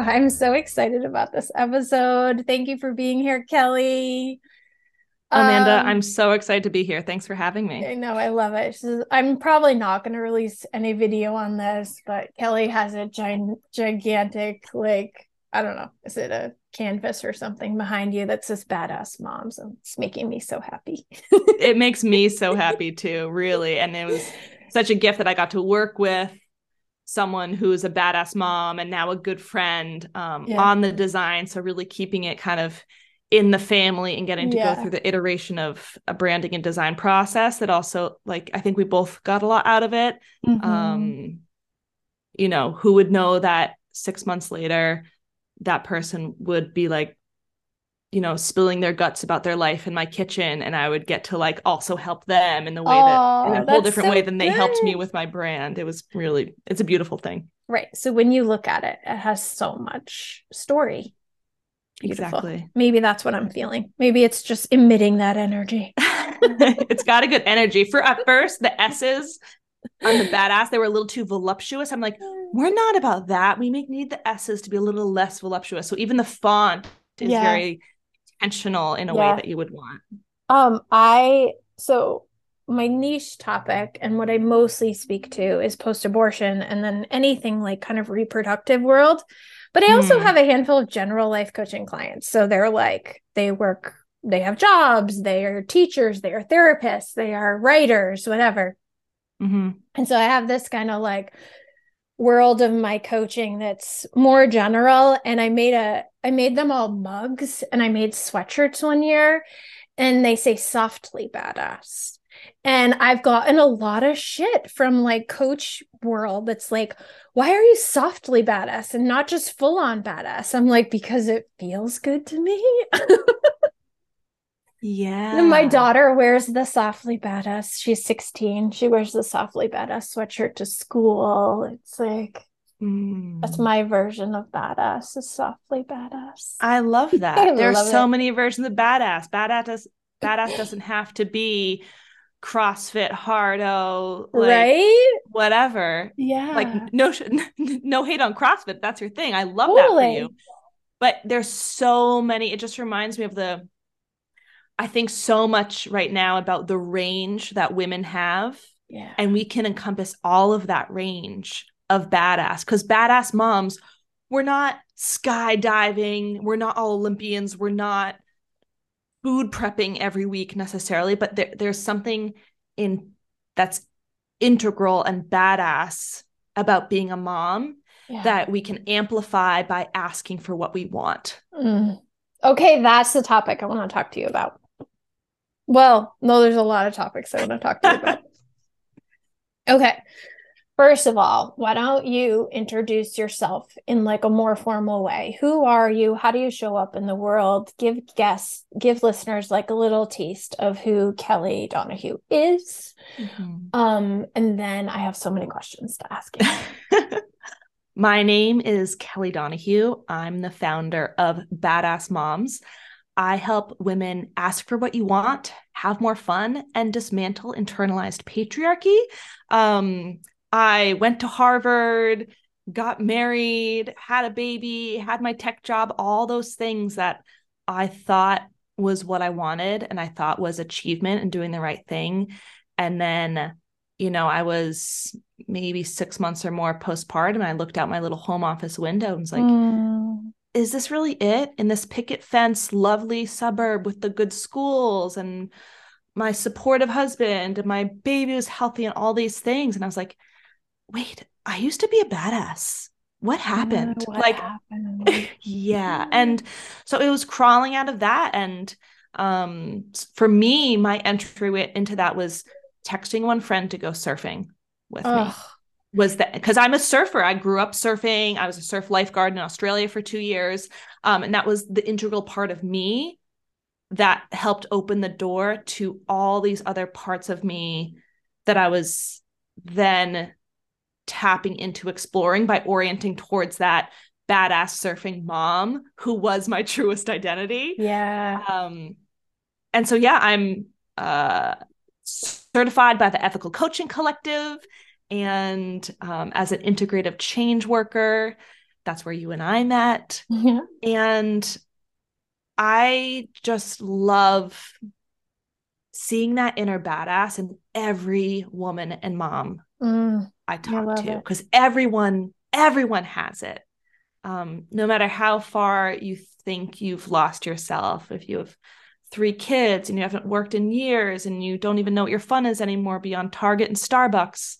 I'm so excited about this episode. Thank you for being here, Kelly. Amanda, um, I'm so excited to be here. Thanks for having me. I know, I love it. I'm probably not going to release any video on this, but Kelly has a giant, gigantic, like, I don't know, is it a canvas or something behind you that says badass moms? And it's making me so happy. it makes me so happy too, really. And it was such a gift that I got to work with someone who's a badass mom and now a good friend um, yeah. on the design. So really keeping it kind of in the family and getting to yeah. go through the iteration of a branding and design process that also like I think we both got a lot out of it. Mm-hmm. Um, you know, who would know that six months later that person would be like you know spilling their guts about their life in my kitchen and i would get to like also help them in the way oh, that in a whole different so way than good. they helped me with my brand. It was really it's a beautiful thing. Right. So when you look at it it has so much story. Beautiful. exactly. Maybe that's what i'm feeling. Maybe it's just emitting that energy. It's got a good energy. For at first the s's on the badass they were a little too voluptuous. I'm like mm. we're not about that. We make need the s's to be a little less voluptuous. So even the font is yeah. very intentional in a yeah. way that you would want? Um, I so my niche topic and what I mostly speak to is post abortion and then anything like kind of reproductive world. But I also mm. have a handful of general life coaching clients. So they're like, they work, they have jobs, they are teachers, they are therapists, they are writers, whatever. Mm-hmm. And so I have this kind of like world of my coaching that's more general and i made a i made them all mugs and i made sweatshirts one year and they say softly badass. And i've gotten a lot of shit from like coach world that's like why are you softly badass and not just full on badass? I'm like because it feels good to me Yeah. My daughter wears the softly badass. She's 16. She wears the softly badass sweatshirt to school. It's like mm. that's my version of badass is softly badass. I love that. I There's love so it. many versions of badass. Badass does, badass doesn't have to be CrossFit hardo, like, right? Whatever. Yeah. Like no no hate on CrossFit. That's your thing. I love totally. that for you. But there's so many. It just reminds me of the I think so much right now about the range that women have. Yeah. And we can encompass all of that range of badass because badass moms, we're not skydiving, we're not all Olympians, we're not food prepping every week necessarily, but there, there's something in that's integral and badass about being a mom yeah. that we can amplify by asking for what we want. Mm. Okay, that's the topic I want to talk to you about. Well, no, there's a lot of topics I want to talk to you about. okay. First of all, why don't you introduce yourself in like a more formal way? Who are you? How do you show up in the world? Give guests, give listeners like a little taste of who Kelly Donahue is. Mm-hmm. Um, and then I have so many questions to ask you. My name is Kelly Donahue. I'm the founder of Badass Moms. I help women ask for what you want, have more fun, and dismantle internalized patriarchy. Um, I went to Harvard, got married, had a baby, had my tech job, all those things that I thought was what I wanted and I thought was achievement and doing the right thing. And then, you know, I was maybe six months or more postpartum and I looked out my little home office window and was like, mm is this really it in this picket fence lovely suburb with the good schools and my supportive husband and my baby was healthy and all these things? And i was like wait i used to be a badass. What happened? what like happened? yeah. And so it was crawling out of that. And um for me my entry into that was texting one friend to go surfing with me was that because I'm a surfer. I grew up surfing. I was a surf lifeguard in Australia for two years. Um, and that was the integral part of me that helped open the door to all these other parts of me that I was then tapping into exploring by orienting towards that badass surfing mom who was my truest identity. Yeah. Um and so yeah, I'm uh certified by the Ethical Coaching Collective and um, as an integrative change worker. That's where you and I met. Yeah. And I just love seeing that inner badass in every woman and mom Mm, I talk love to because everyone everyone has it. Um, no matter how far you think you've lost yourself, if you have three kids and you haven't worked in years and you don't even know what your fun is anymore beyond Target and Starbucks,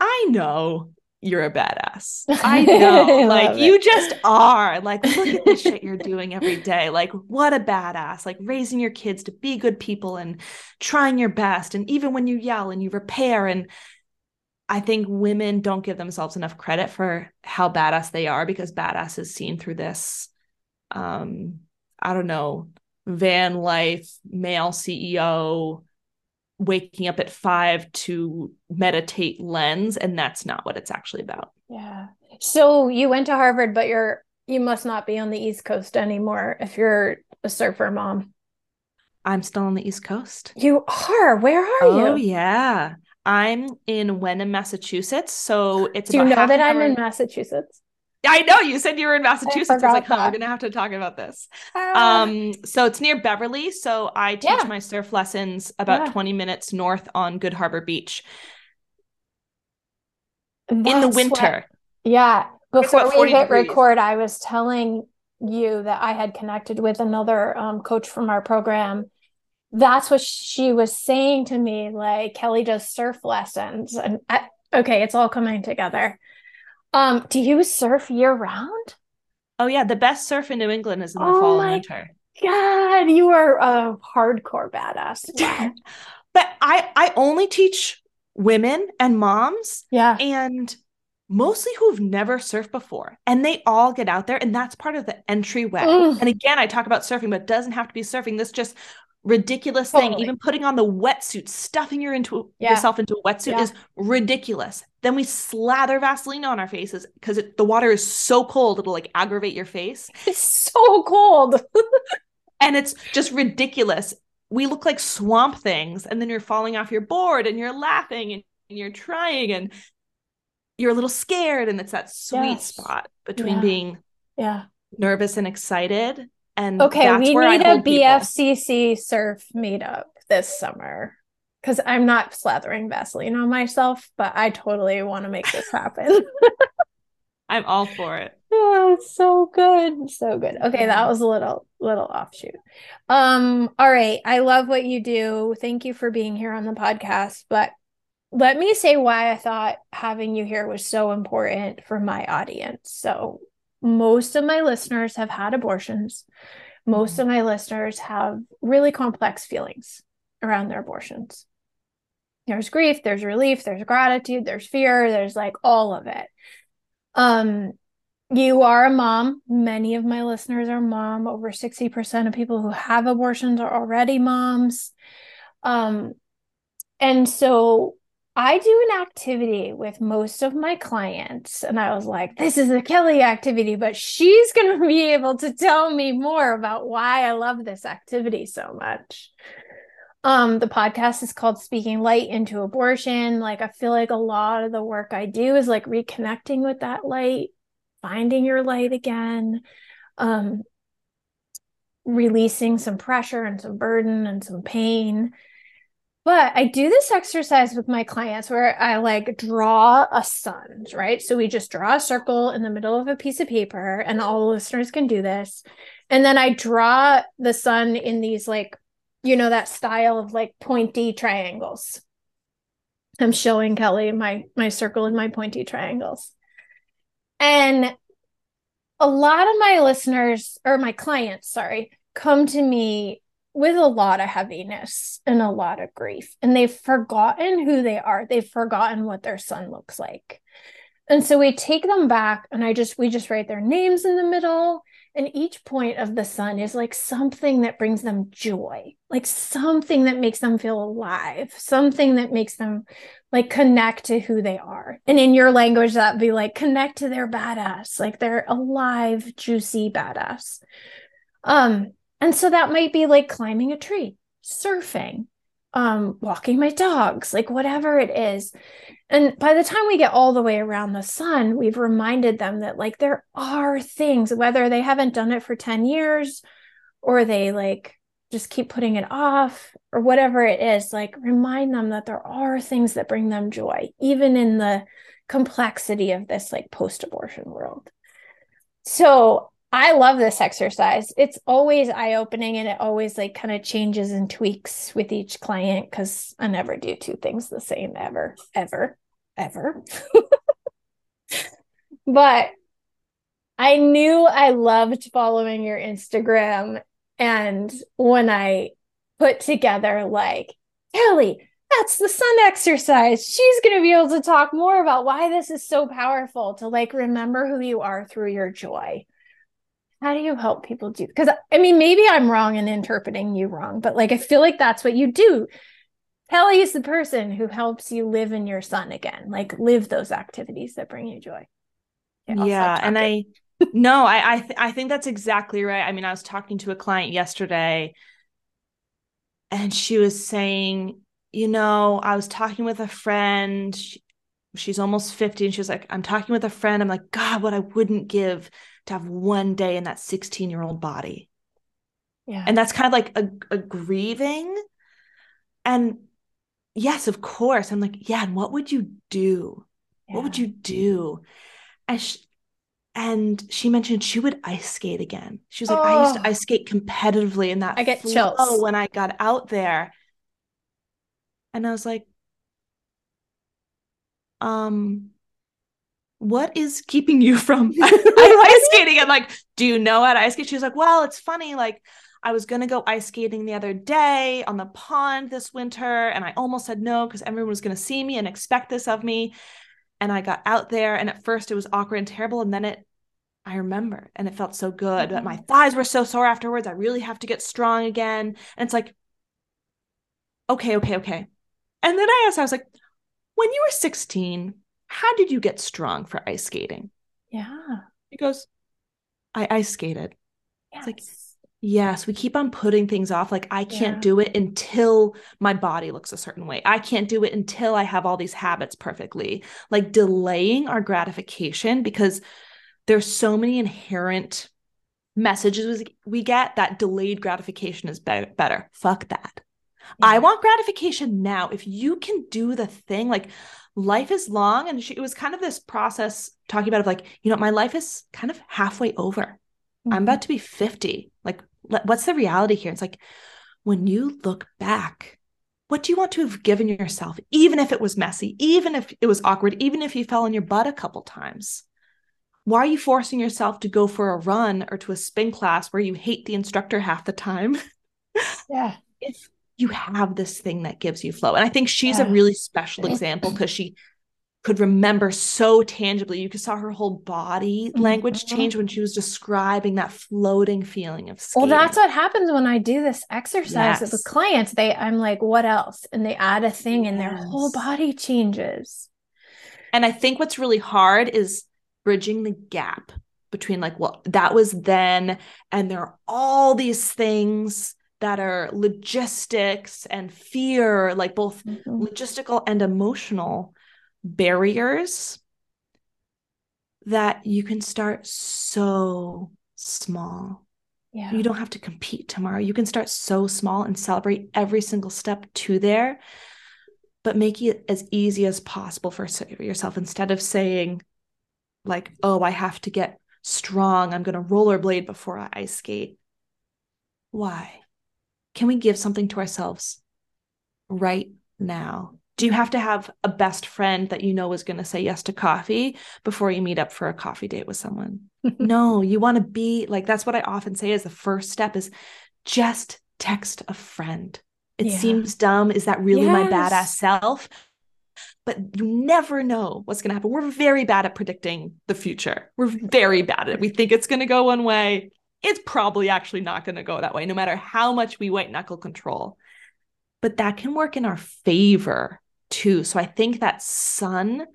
I know you're a badass. I know. I like you it. just are. Like look at the shit you're doing every day. Like what a badass. Like raising your kids to be good people and trying your best and even when you yell and you repair and I think women don't give themselves enough credit for how badass they are because badass is seen through this um I don't know, van life, male CEO waking up at 5 to meditate lens and that's not what it's actually about. Yeah. So you went to Harvard, but you're you must not be on the East Coast anymore if you're a surfer mom. I'm still on the East Coast. You are. Where are Oh you? yeah. I'm in Wenham, Massachusetts. So it's Do you know that I'm hour- in Massachusetts? I know you said you were in Massachusetts. I, was like, huh, we're gonna have to talk about this. Ah, Um, so it's near Beverly. So I teach Yeah. my surf lessons about Yeah. 20 minutes north on Good Harbor Beach in the that's what- winter. yeah. Before we hit degrees. record, I was telling you that I had connected with another um, coach from our program. That's what she was saying to me. Like Kelly does surf lessons, and I, okay, it's all coming together. Um, do you surf year round? Oh yeah, the best surf in New England is in the Oh fall and winter. God, you are a hardcore badass. But I I only teach women and moms Yeah. and mostly who've never surfed before and they all get out there and that's part of the entryway Mm. and again i talk about surfing but it doesn't have to be surfing this just ridiculous thing even putting on the wetsuit stuffing your into Yeah. yourself into a wetsuit Yeah. is ridiculous then we slather vaseline on our faces because the water is so cold it'll like aggravate your face It's so cold. and it's just ridiculous we look like swamp things and then you're falling off your board and you're laughing and you're trying and you're a little scared and it's that sweet Yes. spot between Yeah. being Yeah. nervous and excited and Okay, that's we where need a hold people. BFCC surf meetup this summer because I'm not slathering Vaseline on myself, but I totally want to make this happen. i'm all for it Oh, it's so good. So good. Okay, that was a little little offshoot. Um, all right. I love what you do. Thank you for being here on the podcast. But let me say why I thought having you here was so important for my audience. So most of my listeners have had abortions. Most of my listeners have really complex feelings around their abortions. There's grief, there's relief, there's gratitude, there's fear, there's like all of it. Um, you are a mom. Many of my listeners are mom. Over 60% of people who have abortions are already moms. Um, and so I do an activity with most of my clients, and I was like, this is a Kelly activity, but she's going to be able to tell me more about why I love this activity so much. Um, the podcast is called Speaking Light into Abortion. Like, I feel like a lot of the work I do is like reconnecting with that light, finding your light again, um, releasing some pressure and some burden and some pain. But I do this exercise with my clients where I like draw a sun, right? So we just draw a circle in the middle of a piece of paper, and all the listeners can do this. And then I draw the sun in these like, you know, that style of like pointy triangles. I'm showing Kelly my my circle and my pointy triangles. And a lot of my listeners or my clients, sorry, come to me with a lot of heaviness and a lot of grief and they've forgotten who they are. They've forgotten what their sun looks like. And so we take them back and i just we just write their names in the middle and each point of the sun is like something that brings them joy like something that makes them feel alive something that makes them like connect to who they are. And in your language that'd be like connect to their badass like they're alive juicy badass. Um and so that might be like climbing a tree, surfing, um, walking my dogs, like whatever it is. And by the time we get all the way around the sun, we've reminded them that like there are things, whether they haven't done it for 10 years or they like just keep putting it off or whatever it is, like remind them that there are things that bring them joy, even in the complexity of this like post abortion world. So I love this exercise. It's always eye opening and it always like kind of changes and tweaks with each client because I never do two things the same ever, ever, ever. but I knew I loved following your Instagram. And when I put together, like, Kelly, that's the sun exercise. She's going to be able to talk more about why this is so powerful to like remember who you are through your joy how do you help people do because i mean maybe i'm wrong in interpreting you wrong but like i feel like that's what you do. Kelly is the person who helps you live in your sun again like live those activities that bring you joy. Okay, yeah and i no i I, th- I think that's exactly right. I mean i was talking to a client yesterday and she was saying you know i was talking with a friend she, she's almost 50 and she was like i'm talking with a friend i'm like god what i wouldn't give to have one day in that 16 year old body. Yeah. And that's kind of like a, a grieving. And yes, of course. I'm like, yeah. And what would you do? Yeah. What would you do? And she, and she mentioned she would ice skate again. She was like, oh, I used to oh. ice skate competitively in that I get chills Oh, when I got out there. And I was like, um, what is keeping you from ice skating? I'm like, do you know how to ice skate? She's like, well, it's funny. Like, I was going to go ice skating the other day on the pond this winter, and I almost said no because everyone was going to see me and expect this of me. And I got out there, and at first it was awkward and terrible. And then it, I remember, and it felt so good. Mm-hmm. But my thighs were so sore afterwards. I really have to get strong again. And it's like, okay, okay, okay. And then I asked, I was like, when you were 16, how did you get strong for ice skating? Yeah. He goes, I ice skated. Yes. It's like, yes, we keep on putting things off. Like, I can't yeah. do it until my body looks a certain way. I can't do it until I have all these habits perfectly. Like, delaying our gratification because there's so many inherent messages we get that delayed gratification is be- better. Fuck that. Yeah. I want gratification now. If you can do the thing, like life is long and she, it was kind of this process talking about of like you know my life is kind of halfway over. Mm-hmm. i'm about to be 50 like what's the reality here? It's like when you look back what do you want to have given yourself even if it was messy even if it was awkward even if you fell on your butt a couple times? Why are you forcing yourself to go for a run or to a spin class where you hate the instructor half the time? Yeah. If you have this thing that gives you flow. And I think she's yeah. a really special example because she could remember so tangibly. You could saw her whole body language mm-hmm. change when she was describing that floating feeling of skating. Well, that's what happens when I do this exercise yes. with clients. They I'm like, what else? And they add a thing yes. and their whole body changes. And I think what's really hard is bridging the gap between like, well, that was then, and there are all these things that are logistics and fear, like both mm-hmm. logistical and emotional barriers that you can start so small. Yeah. You don't have to compete tomorrow. You can start so small and celebrate every single step to there, but make it as easy as possible for yourself instead of saying, like, oh, I have to get strong. I'm going to rollerblade before I ice skate. Why? Can we give something to ourselves right now? Do you have to have a best friend that you know is going to say yes to coffee before you meet up for a coffee date with someone? no, you want to be like that's what I often say is the first step is just text a friend. It yeah. seems dumb. Is that really yes. my badass self? But you never know what's going to happen. We're very bad at predicting the future. We're very bad at it. We think it's going to go one way. It's probably actually not going to go that way, no matter how much we white knuckle control. But that can work in our favor too. So I think that sun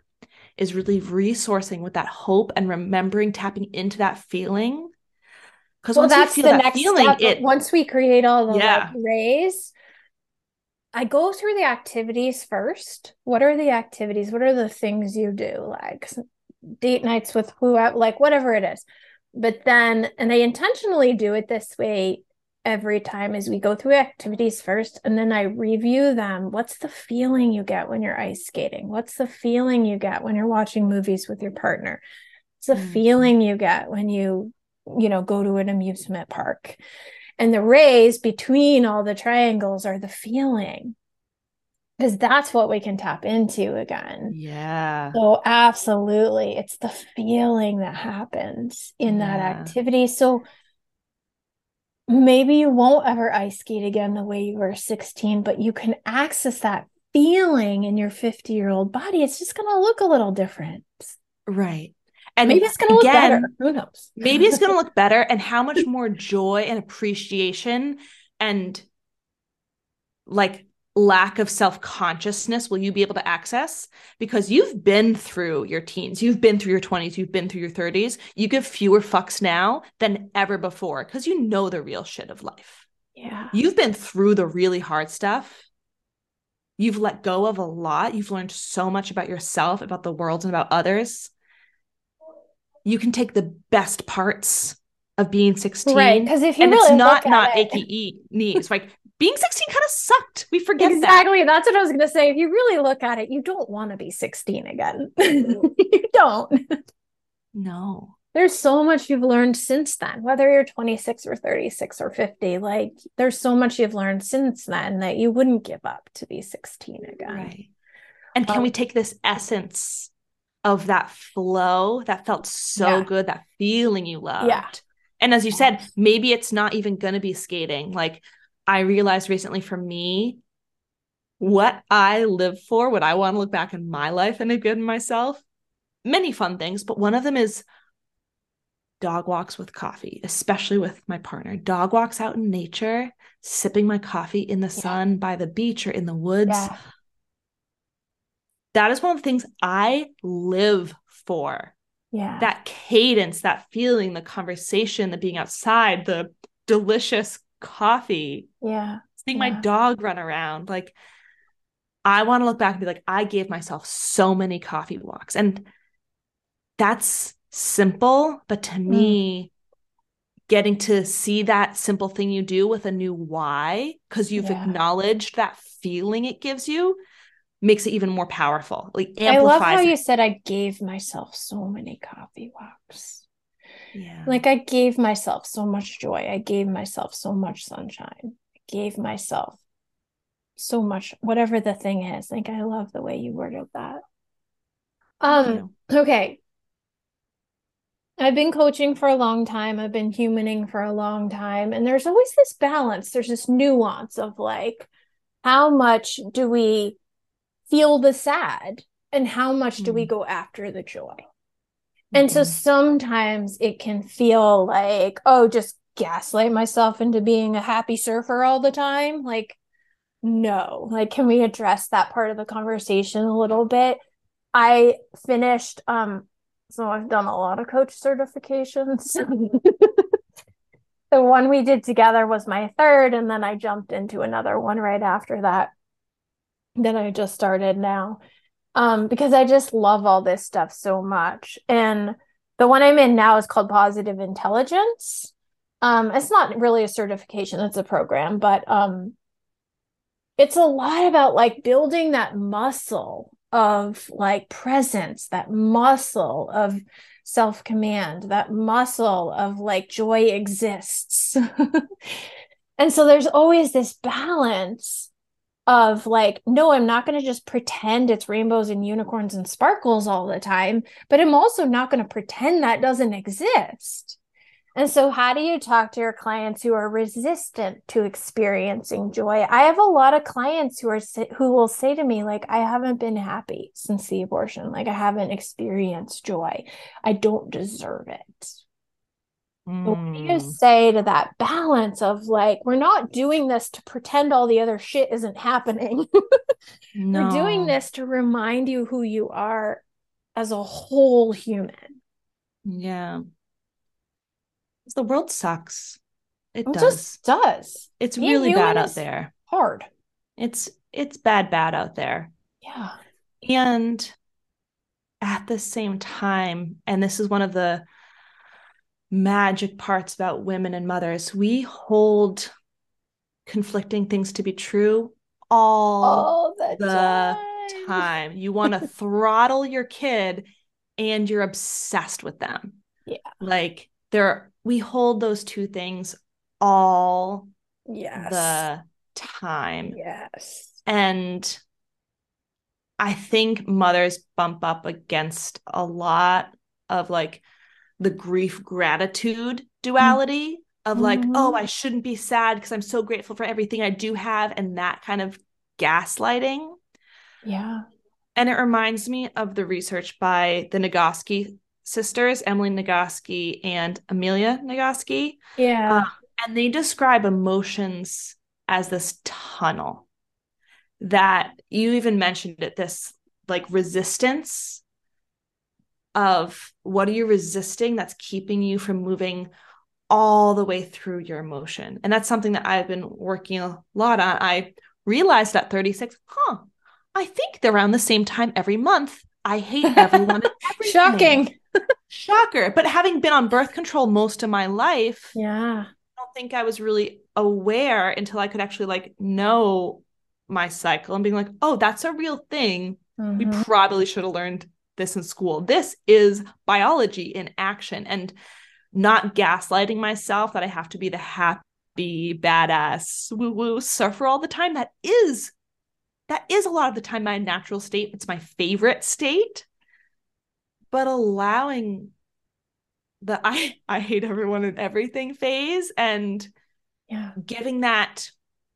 is really resourcing with that hope and remembering tapping into that feeling. Because well, that's the that next feeling, step. It, once we create all the yeah. like, rays, I go through the activities first. What are the activities? What are the things you do? Like date nights with who, like whatever it is. But then, and I intentionally do it this way every time as we go through activities first and then I review them. What's the feeling you get when you're ice skating? What's the feeling you get when you're watching movies with your partner? It's the mm-hmm. feeling you get when you, you know, go to an amusement park. And the rays between all the triangles are the feeling. Because that's what we can tap into again. Yeah. So, absolutely. It's the feeling that happens in yeah. that activity. So, maybe you won't ever ice skate again the way you were 16, but you can access that feeling in your 50 year old body. It's just going to look a little different. Right. And maybe it's going to look better. Who knows? maybe it's going to look better. And how much more joy and appreciation and like lack of self consciousness will you be able to access? Because you've been through your teens, you've been through your 20s, you've been through your 30s. You give fewer fucks now than ever before because you know the real shit of life. Yeah. You've been through the really hard stuff. You've let go of a lot. You've learned so much about yourself, about the world, and about others. You can take the best parts of being 16 right because if you and really it's not not it, achy knees like being 16 kind of sucked. We forget exactly. That. That's what I was going to say. If you really look at it, you don't want to be 16 again. you don't. No. There's so much you've learned since then, whether you're 26 or 36 or 50. Like, there's so much you've learned since then that you wouldn't give up to be 16 again. Right. And can we take this essence of that flow that felt so yeah. good, that feeling you loved? Yeah. And as you said, maybe it's not even going to be skating. Like, I realized recently for me, what I live for, what I want to look back in my life and good in myself, many fun things, but one of them is dog walks with coffee, especially with my partner. Dog walks out in nature, sipping my coffee in the sun by the beach or in the woods. Yeah. That is one of the things I live for. Yeah. That cadence, that feeling, the conversation, the being outside, the delicious coffee. Yeah. Seeing yeah. my dog run around. Like, I want to look back and be like, I gave myself so many coffee walks. And that's simple, but to mm. me, getting to see that simple thing you do with a new why, because you've yeah. acknowledged that feeling it gives you, makes it even more powerful. Like I love how it. you said I gave myself so many coffee walks. Yeah. Like I gave myself so much joy. I gave myself so much sunshine. I gave myself so much, whatever the thing is. Like I love the way you worded that. Um, okay. I've been coaching for a long time. I've been humaning for a long time. And there's always this balance. There's this nuance of like, how much do we feel the sad and how much mm. do we mm. go after the joy? And so mm-hmm. sometimes it can feel like, oh, just gaslight myself into being a happy surfer all the time. Like, no, like, can we address that part of the conversation a little bit? I finished, um, so I've done a lot of coach certifications. the one we did together was my third, and then I jumped into another one right after that that I just started now um, because I just love all this stuff so much. And the one I'm in now is called Positive Intelligence. Um, it's not really a certification, it's a program, but um, it's a lot about like building that muscle of like presence, that muscle of self command, that muscle of like joy exists. and so there's always this balance of like no i'm not going to just pretend it's rainbows and unicorns and sparkles all the time but i'm also not going to pretend that doesn't exist And so, how do you talk to your clients who are resistant to experiencing joy? I have a lot of clients who are who will say to me, like, "I haven't been happy since the abortion. Like, I haven't experienced joy. I don't deserve it." Mm. What do you hmm. say to that balance of like, we're not doing this to pretend all the other shit isn't happening. no. We're doing this to remind you who you are as a whole human. Yeah. The world sucks. It, it does. just does. It's Being really bad out there. Hard. It's it's bad bad out there. Yeah. And at the same time, and this is one of the magic parts about women and mothers. We hold conflicting things to be true all, all the, the time. time. You want to throttle your kid and you're obsessed with them. Yeah. Like there we hold those two things all yes. the time. Yes. And I think mothers bump up against a lot of like the grief gratitude duality mm-hmm. of like, mm-hmm. oh, I shouldn't be sad because I'm so grateful for everything I do have, and that kind of gaslighting. Yeah. And it reminds me of the research by the Nagoski sisters, Emily Nagoski and Amelia Nagoski. Yeah. Um, and they describe emotions as this tunnel that you even mentioned it, this like resistance of what are you resisting that's keeping you from moving all the way through your emotion. And that's something that I've been working a lot on. I realized at 36, huh, I think they're around the same time every month. I hate everyone. Shocking. Shocker. But having been on birth control most of my life, yeah. I don't think I was really aware until I could actually like know my cycle and being like, oh, that's a real thing. Mm-hmm. We probably should have learned this in school. This is biology in action and not gaslighting myself that I have to be the happy, badass, woo woo surfer all the time. That is, that is a lot of the time my natural state. It's my favorite state. But allowing the I, I hate everyone and everything phase and yeah. giving that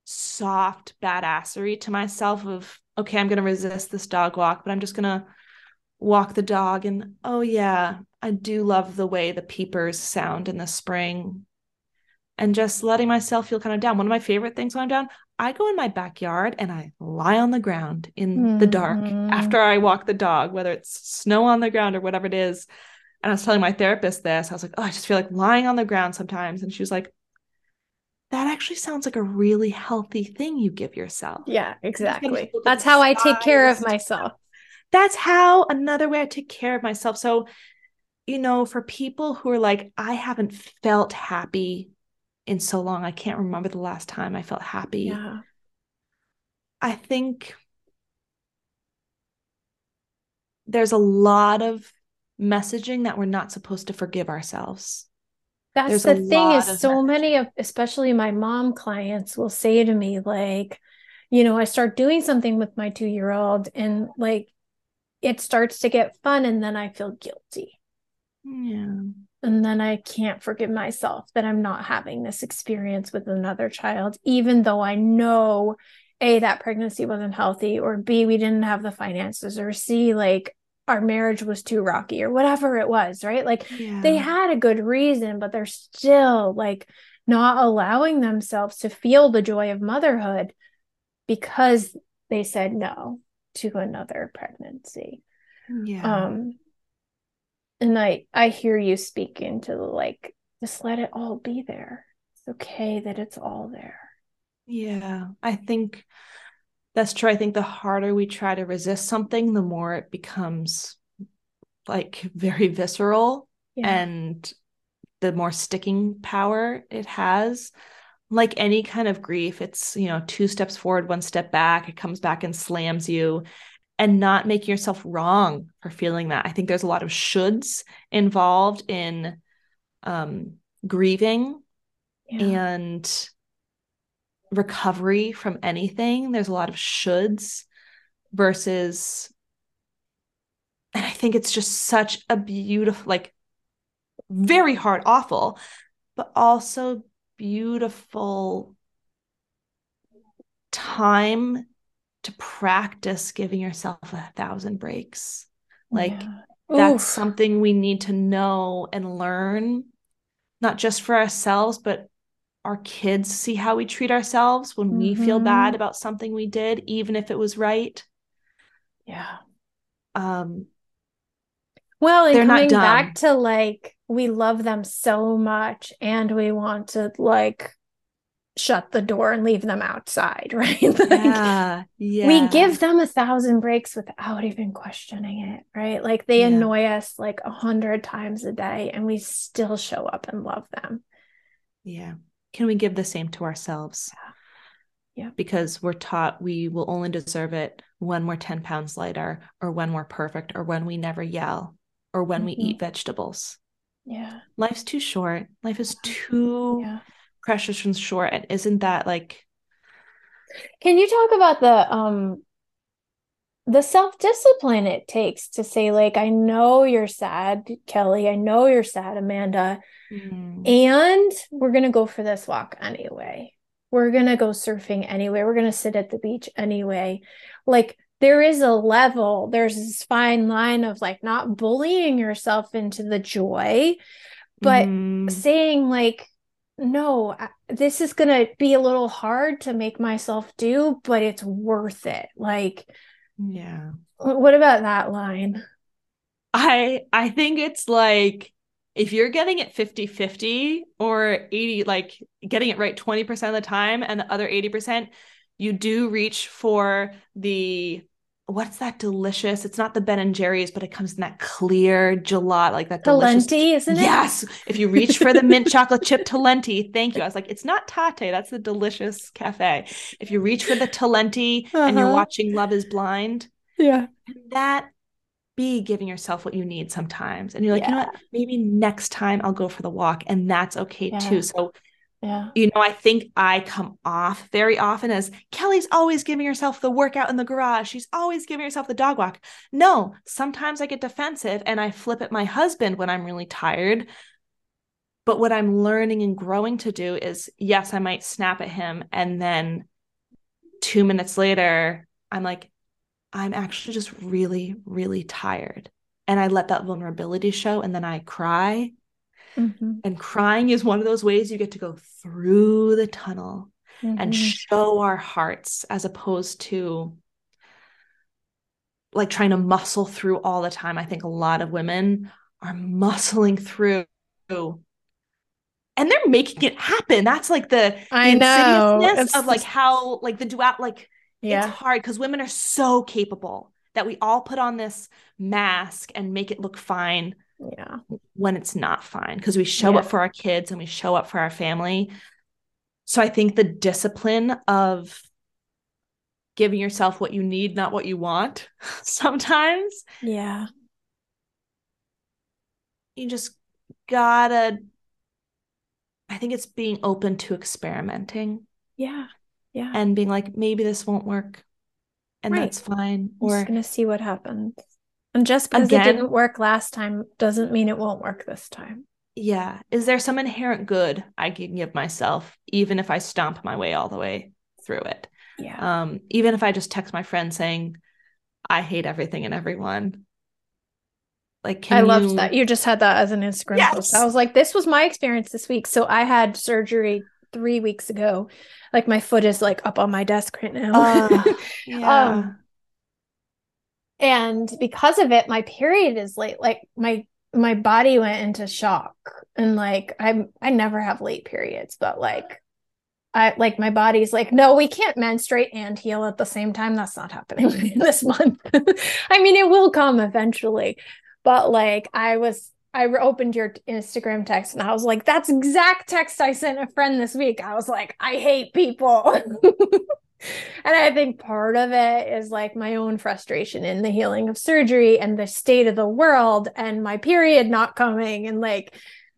soft badassery to myself of, okay, I'm going to resist this dog walk, but I'm just going to walk the dog and oh yeah i do love the way the peepers sound in the spring and just letting myself feel kind of down one of my favorite things when i'm down i go in my backyard and i lie on the ground in mm-hmm. the dark mm-hmm. after i walk the dog whether it's snow on the ground or whatever it is and i was telling my therapist this i was like oh i just feel like lying on the ground sometimes and she was like that actually sounds like a really healthy thing you give yourself. Yeah, exactly. That's how I take care of myself that's how another way I take care of myself. So, you know, for people who are like, I haven't felt happy in so long, I can't remember the last time I felt happy. Yeah. I think there's a lot of messaging that we're not supposed to forgive ourselves. That's there's the thing is so messaging. many of especially my mom clients will say to me like you know I start doing something with my 2-year-old and like it starts to get fun and then I feel guilty. Yeah. And then I can't forgive myself that I'm not having this experience with another child, even though I know A, that pregnancy wasn't healthy, or B, we didn't have the finances, or C, like our marriage was too rocky, or whatever it was, right? Like yeah. they had a good reason, but they're still like not allowing themselves to feel the joy of motherhood because they said no to another pregnancy. Yeah. Um and I I hear you speak into the like just let it all be there. It's okay that it's all there. Yeah. I think that's true. I think the harder we try to resist something, the more it becomes like very visceral yeah. and the more sticking power it has like any kind of grief, it's, you know, two steps forward, one step back. It comes back and slams you and not making yourself wrong for feeling that. I think there's a lot of shoulds involved in um, grieving yeah. and recovery from anything. There's a lot of shoulds versus, and I think it's just such a beautiful, like, very hard, awful but also beautiful time to practice giving yourself a thousand breaks. Like yeah. that's something we need to know and learn, not just for ourselves, but our kids see how we treat ourselves when mm-hmm. we feel bad mm-hmm. about something we did, even if it was right. Yeah. Um, well, and they're coming back to like we love them so much and we want to like shut the door and leave them outside, right? like, yeah, yeah. We give them a thousand breaks without even questioning it, right? Like they yeah. annoy us like a hundred times a day and we still show up and love them. Yeah. Can we give the same to ourselves? Yeah. yeah. Because we're taught we will only deserve it when we're 10 pounds lighter or when we're perfect or when we never yell or when mm-hmm. we eat vegetables. Yeah. Life's too short. Life is too yeah. precious and short. And isn't that like Can you talk about the um the self-discipline it takes to say like I know you're sad, Kelly. I know you're sad, Amanda. Mm. And we're going to go for this walk anyway. We're going to go surfing anyway. We're going to sit at the beach anyway. Like there is a level, there's this fine line of like not bullying yourself into the joy, but mm. saying, like, no, this is going to be a little hard to make myself do, but it's worth it. Like, yeah. What about that line? I I think it's like if you're getting it 50-50 or 80 like getting it right 20% of the time and the other 80% you do reach for the what's that delicious? It's not the Ben and Jerry's, but it comes in that clear gelato, like that delicious. Talenti, isn't it? Yes. If you reach for the mint chocolate chip Talenti, thank you. I was like, it's not Tatte, that's the delicious cafe. If you reach for the Talenti uh-huh. and you're uh-huh. watching Love is Blind, yeah, that be giving yourself what you need sometimes. And you're like, yeah. you know what? Maybe next time I'll go for the walk, and that's okay yeah. too. So yeah. You know, I think I come off very often as Kelly's always giving herself the workout in the garage. She's always giving herself the dog walk. No, sometimes I get defensive and I flip at my husband when I'm really tired. But what I'm learning and growing to do is yes, I might snap at him. And then two minutes later, I'm like, I'm actually just really, really tired. And I let that vulnerability show. And then I cry Mm-hmm. And crying is one of those ways you get to go through the tunnel mm-hmm. and show our hearts as opposed to like trying to muscle through all the time. I think a lot of women are muscling through and they're making it happen. That's like the, I know it's, of like how like the dual like yeah. it's hard because women are so capable that we all put on this mask and make it look fine yeah. when it's not fine because we show yeah. up for our kids and we show up for our family. So i think the discipline of giving yourself what you need not what you want sometimes yeah. you just gotta i think it's being open to experimenting. Yeah. Yeah. And being like maybe this won't work and right. that's fine I'm or gonna see what happens and just because Again, it didn't work last time doesn't mean it won't work this time. Yeah. Is there some inherent good I can give myself, even if I stomp my way all the way through it? Yeah. Um, even if I just text my friend saying, I hate everything and everyone. Like I loved that. You just had that as an Instagram yes. post. I was like, this was my experience this week. So I had surgery three weeks ago. Like my foot is like up on my desk right now. Uh, yeah. um, and because of it my period is late like my my body went into shock and like i'm i never have late periods but like i like my body's like no we can't menstruate and heal at the same time that's not happening this month i mean it will come eventually but like i was I opened your Instagram text and I was like, that's exact text I sent a friend this week. I was like, I hate people. and I think part of it is like my own frustration in the healing of surgery and the state of the world and my period not coming and like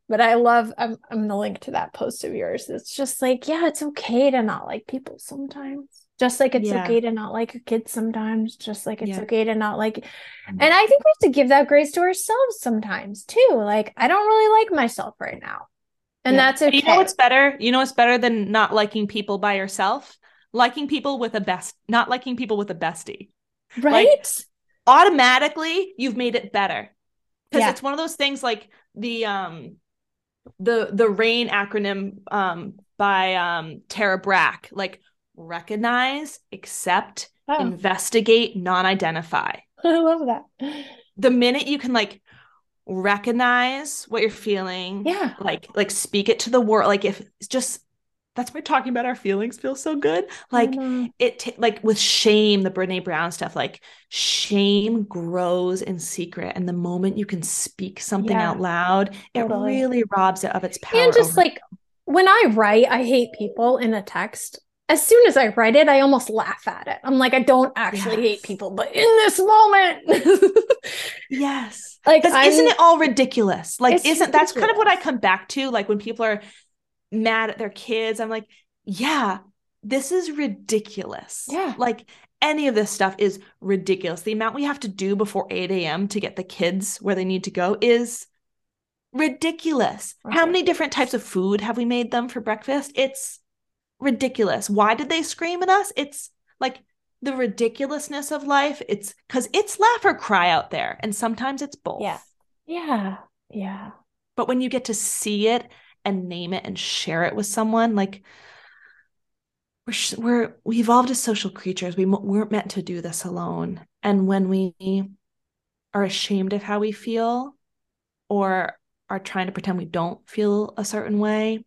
but I love I'm I'm gonna link to that post of yours. It's just like, yeah, it's okay to not like people sometimes. Just like it's yeah. okay to not like your kids sometimes, just like it's yeah. okay to not like mm-hmm. and I think we have to give that grace to ourselves sometimes too. Like, I don't really like myself right now. And yeah. that's okay. You know what's better? You know what's better than not liking people by yourself? Liking people with a best, not liking people with a bestie. Right. Like, automatically, you've made it better. Because yeah. it's one of those things like the um the the RAIN acronym um by um Tara Brach, like recognize, accept, oh. investigate, non-identify. I love that. The minute you can like recognize what you're feeling yeah like like speak it to the world like if just that's why talking about our feelings feels so good like it t- like with shame the brene brown stuff like shame grows in secret and the moment you can speak something yeah. out loud totally. it really robs it of its power and just like when i write i hate people in a text as soon as I write it, I almost laugh at it. I'm like, I don't actually yes. hate people, but in this moment, yes, like, isn't it all ridiculous? Like, isn't ridiculous. that's kind of what I come back to? Like when people are mad at their kids, I'm like, yeah, this is ridiculous. Yeah, like any of this stuff is ridiculous. The amount we have to do before 8 a.m. to get the kids where they need to go is ridiculous. Okay. How many different types of food have we made them for breakfast? It's ridiculous. Why did they scream at us? It's like the ridiculousness of life. It's because it's laugh or cry out there. And sometimes it's both. Yeah. Yeah. Yeah. But when you get to see it and name it and share it with someone, like we're, we're we evolved as social creatures. We weren't meant to do this alone. And when we are ashamed of how we feel or are trying to pretend we don't feel a certain way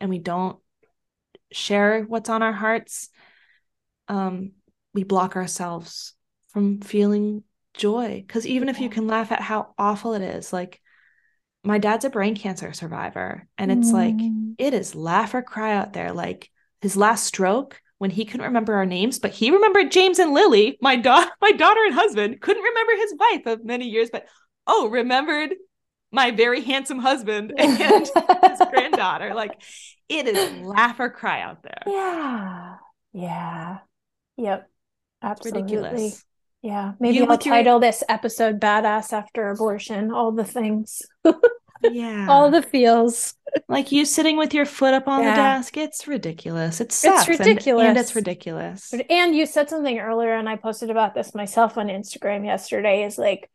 and we don't share what's on our hearts, um, we block ourselves from feeling joy. Because even if you can laugh at how awful it is, like my dad's a brain cancer survivor, and it's mm. like it is laugh or cry out there. Like his last stroke, when he couldn't remember our names, but he remembered James and Lily, my daughter, my daughter and husband, couldn't remember his wife of many years, but oh, remembered my very handsome husband and his granddaughter. Like it is laugh or cry out there. Yeah. Yeah. Yep. Absolutely. ridiculous. Yeah. Maybe you I'll title your... this episode Badass After Abortion. All the things. yeah. All the feels. Like you sitting with your foot up on yeah. the desk. It's ridiculous. It sucks. It's ridiculous. And, and it's ridiculous. And you said something earlier, and I posted about this myself on Instagram yesterday is like,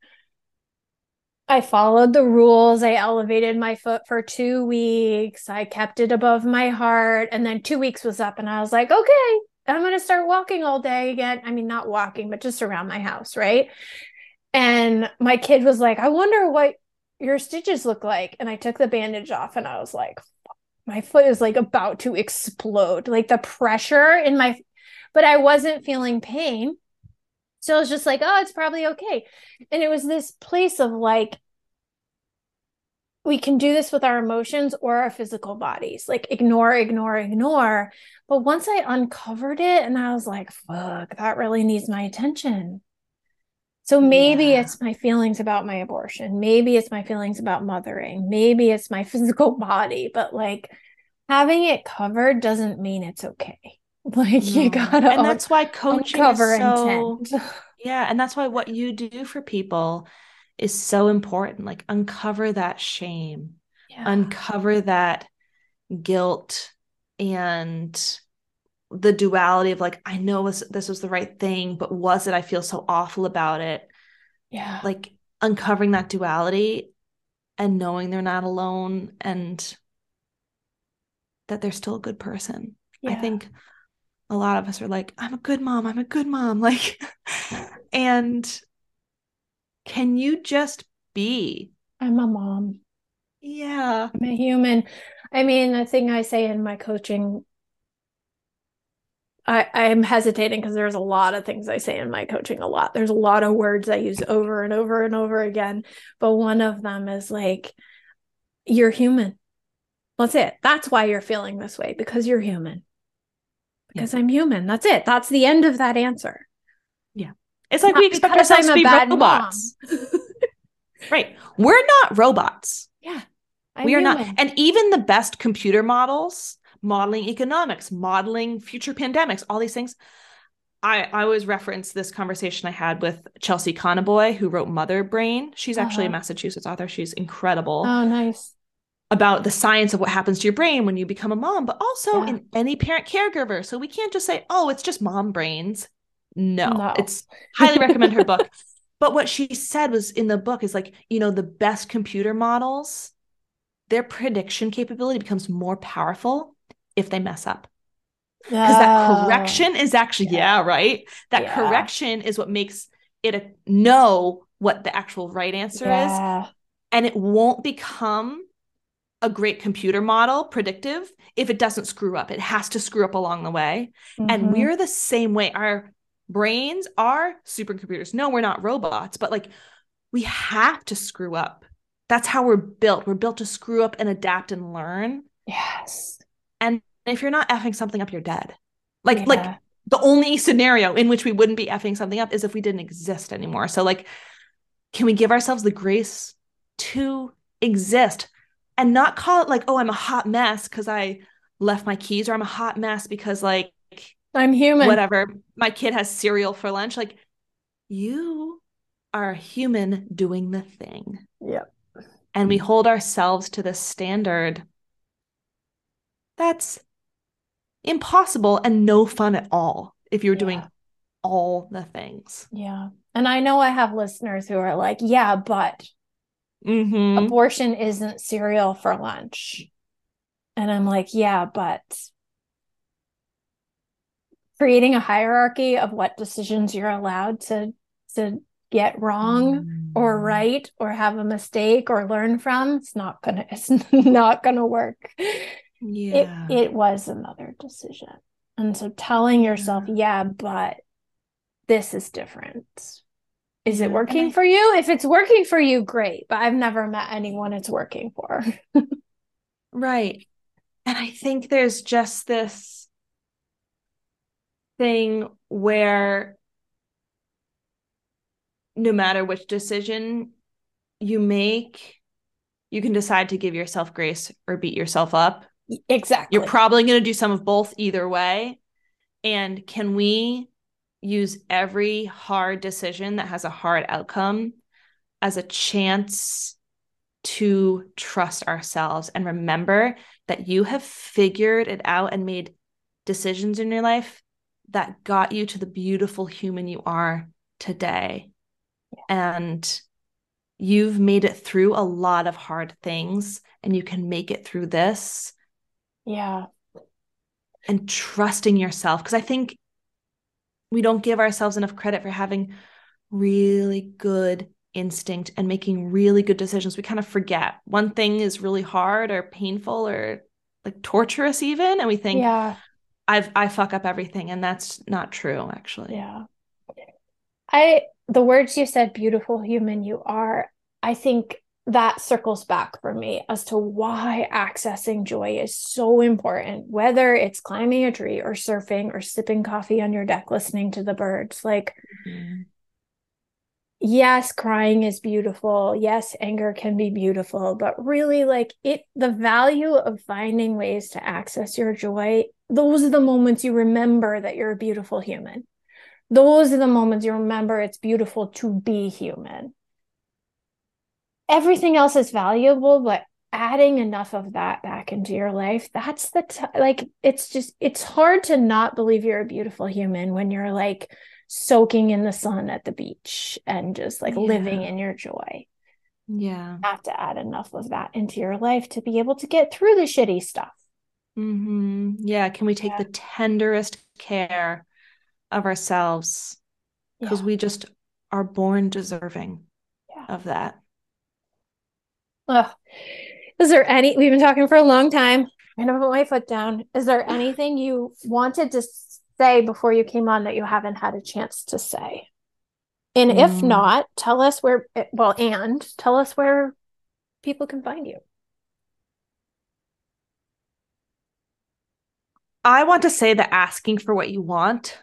I followed the rules. I elevated my foot for two weeks. I kept it above my heart. And then two weeks was up, and I was like, okay, I'm going to start walking all day again. I mean, not walking, but just around my house. Right. And my kid was like, I wonder what your stitches look like. And I took the bandage off, and I was like, my foot is like about to explode. Like the pressure in my, but I wasn't feeling pain so I was just like, oh, it's probably okay. And it was this place of like, we can do this with our emotions or our physical bodies, like ignore, ignore, ignore. But once I uncovered it and I was like, fuck, that really needs my attention. So maybe yeah. it's my feelings about my abortion. Maybe it's my feelings about mothering. Maybe it's my physical body. But like having it covered doesn't mean it's okay. Like no. you gotta, and that's why coaching is so, intent. yeah, and that's why what you do for people is so important. Like uncover that shame, yeah. uncover that guilt, and the duality of like I know this, this was the right thing, but was it? I feel so awful about it. Yeah, like uncovering that duality and knowing they're not alone and that they're still a good person. Yeah. I think a lot of us are like, I'm a good mom, I'm a good mom. Like, and can you just be? I'm a mom. Yeah. I'm a human. I mean, the thing I say in my coaching, I, I'm hesitating because there's a lot of things I say in my coaching a lot. There's a lot of words I use over and over and over again. But one of them is like, you're human. That's it. That's why you're feeling this way because you're human because yeah. I'm human. That's it. That's the end of that answer. It's like not we expect ourselves to be robots. right. We're not robots. Yeah. I'm we are human. not. And even the best computer models, modeling economics, modeling future pandemics, all these things. I, I always reference this conversation I had with Chelsea Conaboy, who wrote Mother Brain. She's actually uh-huh. a Massachusetts author. She's incredible. Oh, nice about the science of what happens to your brain when you become a mom, but also Yeah. in any parent caregiver. So we can't just say, oh, it's just mom brains. No, No. it's highly recommend her book. But what she said was in the book is like, you know, the best computer models, their prediction capability becomes more powerful if they mess up. Because that Oh, correction is actually, yeah, right. That Yeah. correction is what makes it a, know what the actual right answer is and it won't become a great computer model predictive if it doesn't screw up it has to screw up along the way and Mhm. we're the same way our brains are supercomputers no we're not robots but like we have to screw up that's how we're built we're built to screw up and adapt and learn yes. and if you're not effing something up you're dead like Yeah. like the only scenario in which we wouldn't be effing something up is if we didn't exist anymore. So, like, can we give ourselves the grace to exist and not call it like, oh, I'm a hot mess because I left my keys, or I'm a hot mess because, like, I'm human. whatever, my kid has cereal for lunch? Like, you are a human doing the thing. Yep. And we hold ourselves to this standard that's impossible and no fun at all if you're doing all the things. Yeah. And I know I have listeners who are like, yeah, but Mm-hmm. abortion isn't cereal for lunch. And I'm like, yeah, but creating a hierarchy of what decisions you're allowed to to get wrong or Mm-hmm. right or have a mistake or learn from, it's not gonna it's not gonna work. Yeah. It it was another decision. And so telling yourself, Yeah. yeah, but this is different. Is it working I- for you? If it's working for you, great. But I've never met anyone it's working for. Right. And I think there's just this thing where no matter which decision you make, you can decide to give yourself grace or beat yourself up. Exactly. You're probably going to do some of both either way. And can we use every hard decision that has a hard outcome as a chance to trust ourselves and remember that you have figured it out and made decisions in your life that got you to the beautiful human you are today. And you've made it through a lot of hard things and you can make it through this yeah. and trusting yourself because I think we don't give ourselves enough credit for having really good instinct and making really good decisions. We kind of forget one thing is really hard or painful or like torturous even and we think Yeah. I've I fuck up everything and that's not true actually. Yeah. I the words you said, beautiful human you are, I think that circles back for me as to why accessing joy is so important, whether it's climbing a tree or surfing or sipping coffee on your deck listening to the birds. Like, Mhm. yes, crying is beautiful. Yes, anger can be beautiful, but really, like, it, the value of finding ways to access your joy, those are the moments you remember that you're a beautiful human. Those are the moments you remember it's beautiful to be human. Everything else is valuable, but adding enough of that back into your life, that's the t- like it's just it's hard to not believe you're a beautiful human when you're like soaking in the sun at the beach and just like living in your joy. Yeah. You have to add enough of that into your life to be able to get through the shitty stuff. Hmm Yeah. Can we take Yeah. the tenderest care of ourselves because Yeah. we just are born deserving Yeah. of that. Ugh. Is there any, we've been talking for a long time. I'm gonna put my foot down. Is there anything you wanted to say before you came on that you haven't had a chance to say? And if Mm. not, tell us where, well, and tell us where people can find you. I want to say that asking for what you want.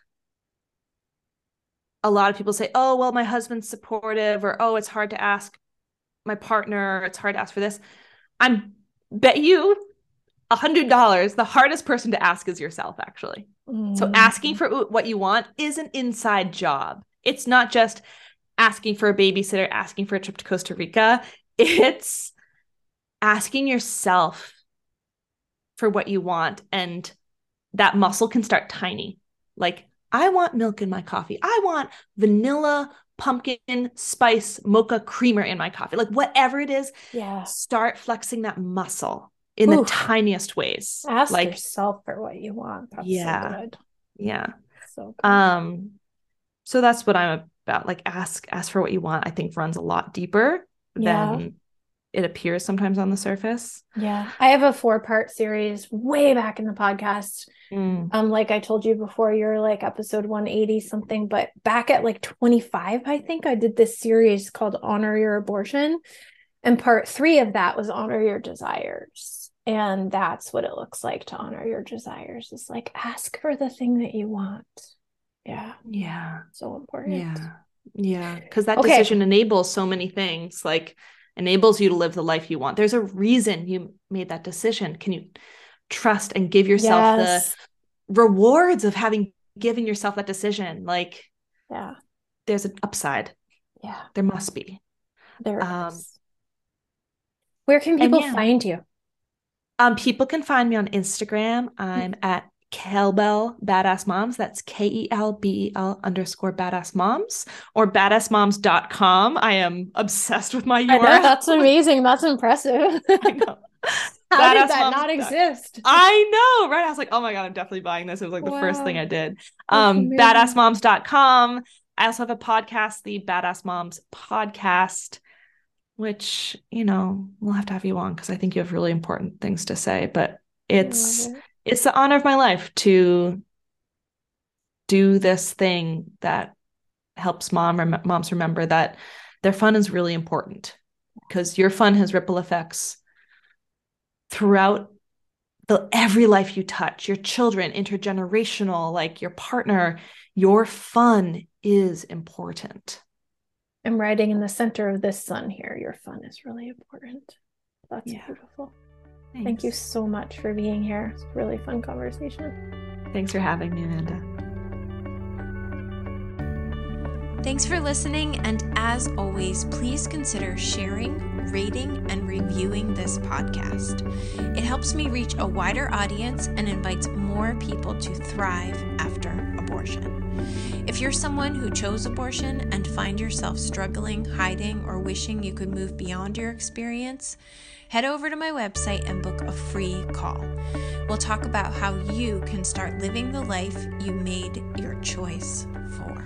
A lot of people say, oh, well, my husband's supportive, or oh, it's hard to ask my partner, or it's hard to ask for this. I'm bet you a hundred dollars the hardest person to ask is yourself, actually. So Mm. asking for what you want is an inside job. It's not just asking for a babysitter, asking for a trip to Costa Rica. It's asking yourself for what you want and that muscle can start tiny. Like, I want milk in my coffee. I want vanilla pumpkin spice mocha creamer in my coffee. Like, whatever it is, Yeah. start flexing that muscle in Oof. the tiniest ways. Ask like, yourself for what you want. That's Yeah. so good. yeah. So good. Um, so that's what I'm about. Like, ask ask for what you want. I think runs a lot deeper Yeah. than it appears sometimes on the surface. yeah. I have a four part series way back in the podcast. Um, like I told you before, you're like episode 180 something, but back at like 25, I think I did this series called Honor Your Abortion. And part three of that was Honor Your Desires. And that's what it looks like to honor your desires. is like ask for the thing that you want. Yeah. Yeah. So important. Yeah. Yeah. Because that Okay. decision enables so many things, like enables you to live the life you want. There's a reason you made that decision. Can you trust and give yourself Yes. the rewards of having given yourself that decision? Like Yeah. there's an upside. Yeah. There must be. There Um, is. Where can people yeah. find you? Um, people can find me on Instagram. I'm at Kelbel Badass Moms. That's K E L B E L underscore badass moms or badassmoms.com. I am obsessed with my I know, URL. that's amazing. That's impressive. I know. How did that not exist? I know, right? I was like, oh my God, I'm definitely buying this. It was like the first thing I did. Um, badassmoms.com. I also have a podcast, the Badass Moms Podcast, which, you know, we'll have to have you on because I think you have really important things to say. But it's it. It's the honor of my life to do this thing that helps mom rem- moms remember that their fun is really important because your fun has ripple effects throughout the every life you touch your children intergenerational like your partner your fun is important I'm writing in the center of this sun here. Your fun is really important. That's Yeah. beautiful. Thank you so much for being here. It's a really fun conversation. thanks for having me amanda Thanks for listening, and as always, please consider sharing, rating, and reviewing this podcast. It helps me reach a wider audience and invites more people to thrive after abortion. If you're someone who chose abortion and find yourself struggling, hiding, or wishing you could move beyond your experience, head over to my website and book a free call. We'll talk about how you can start living the life you made your choice for.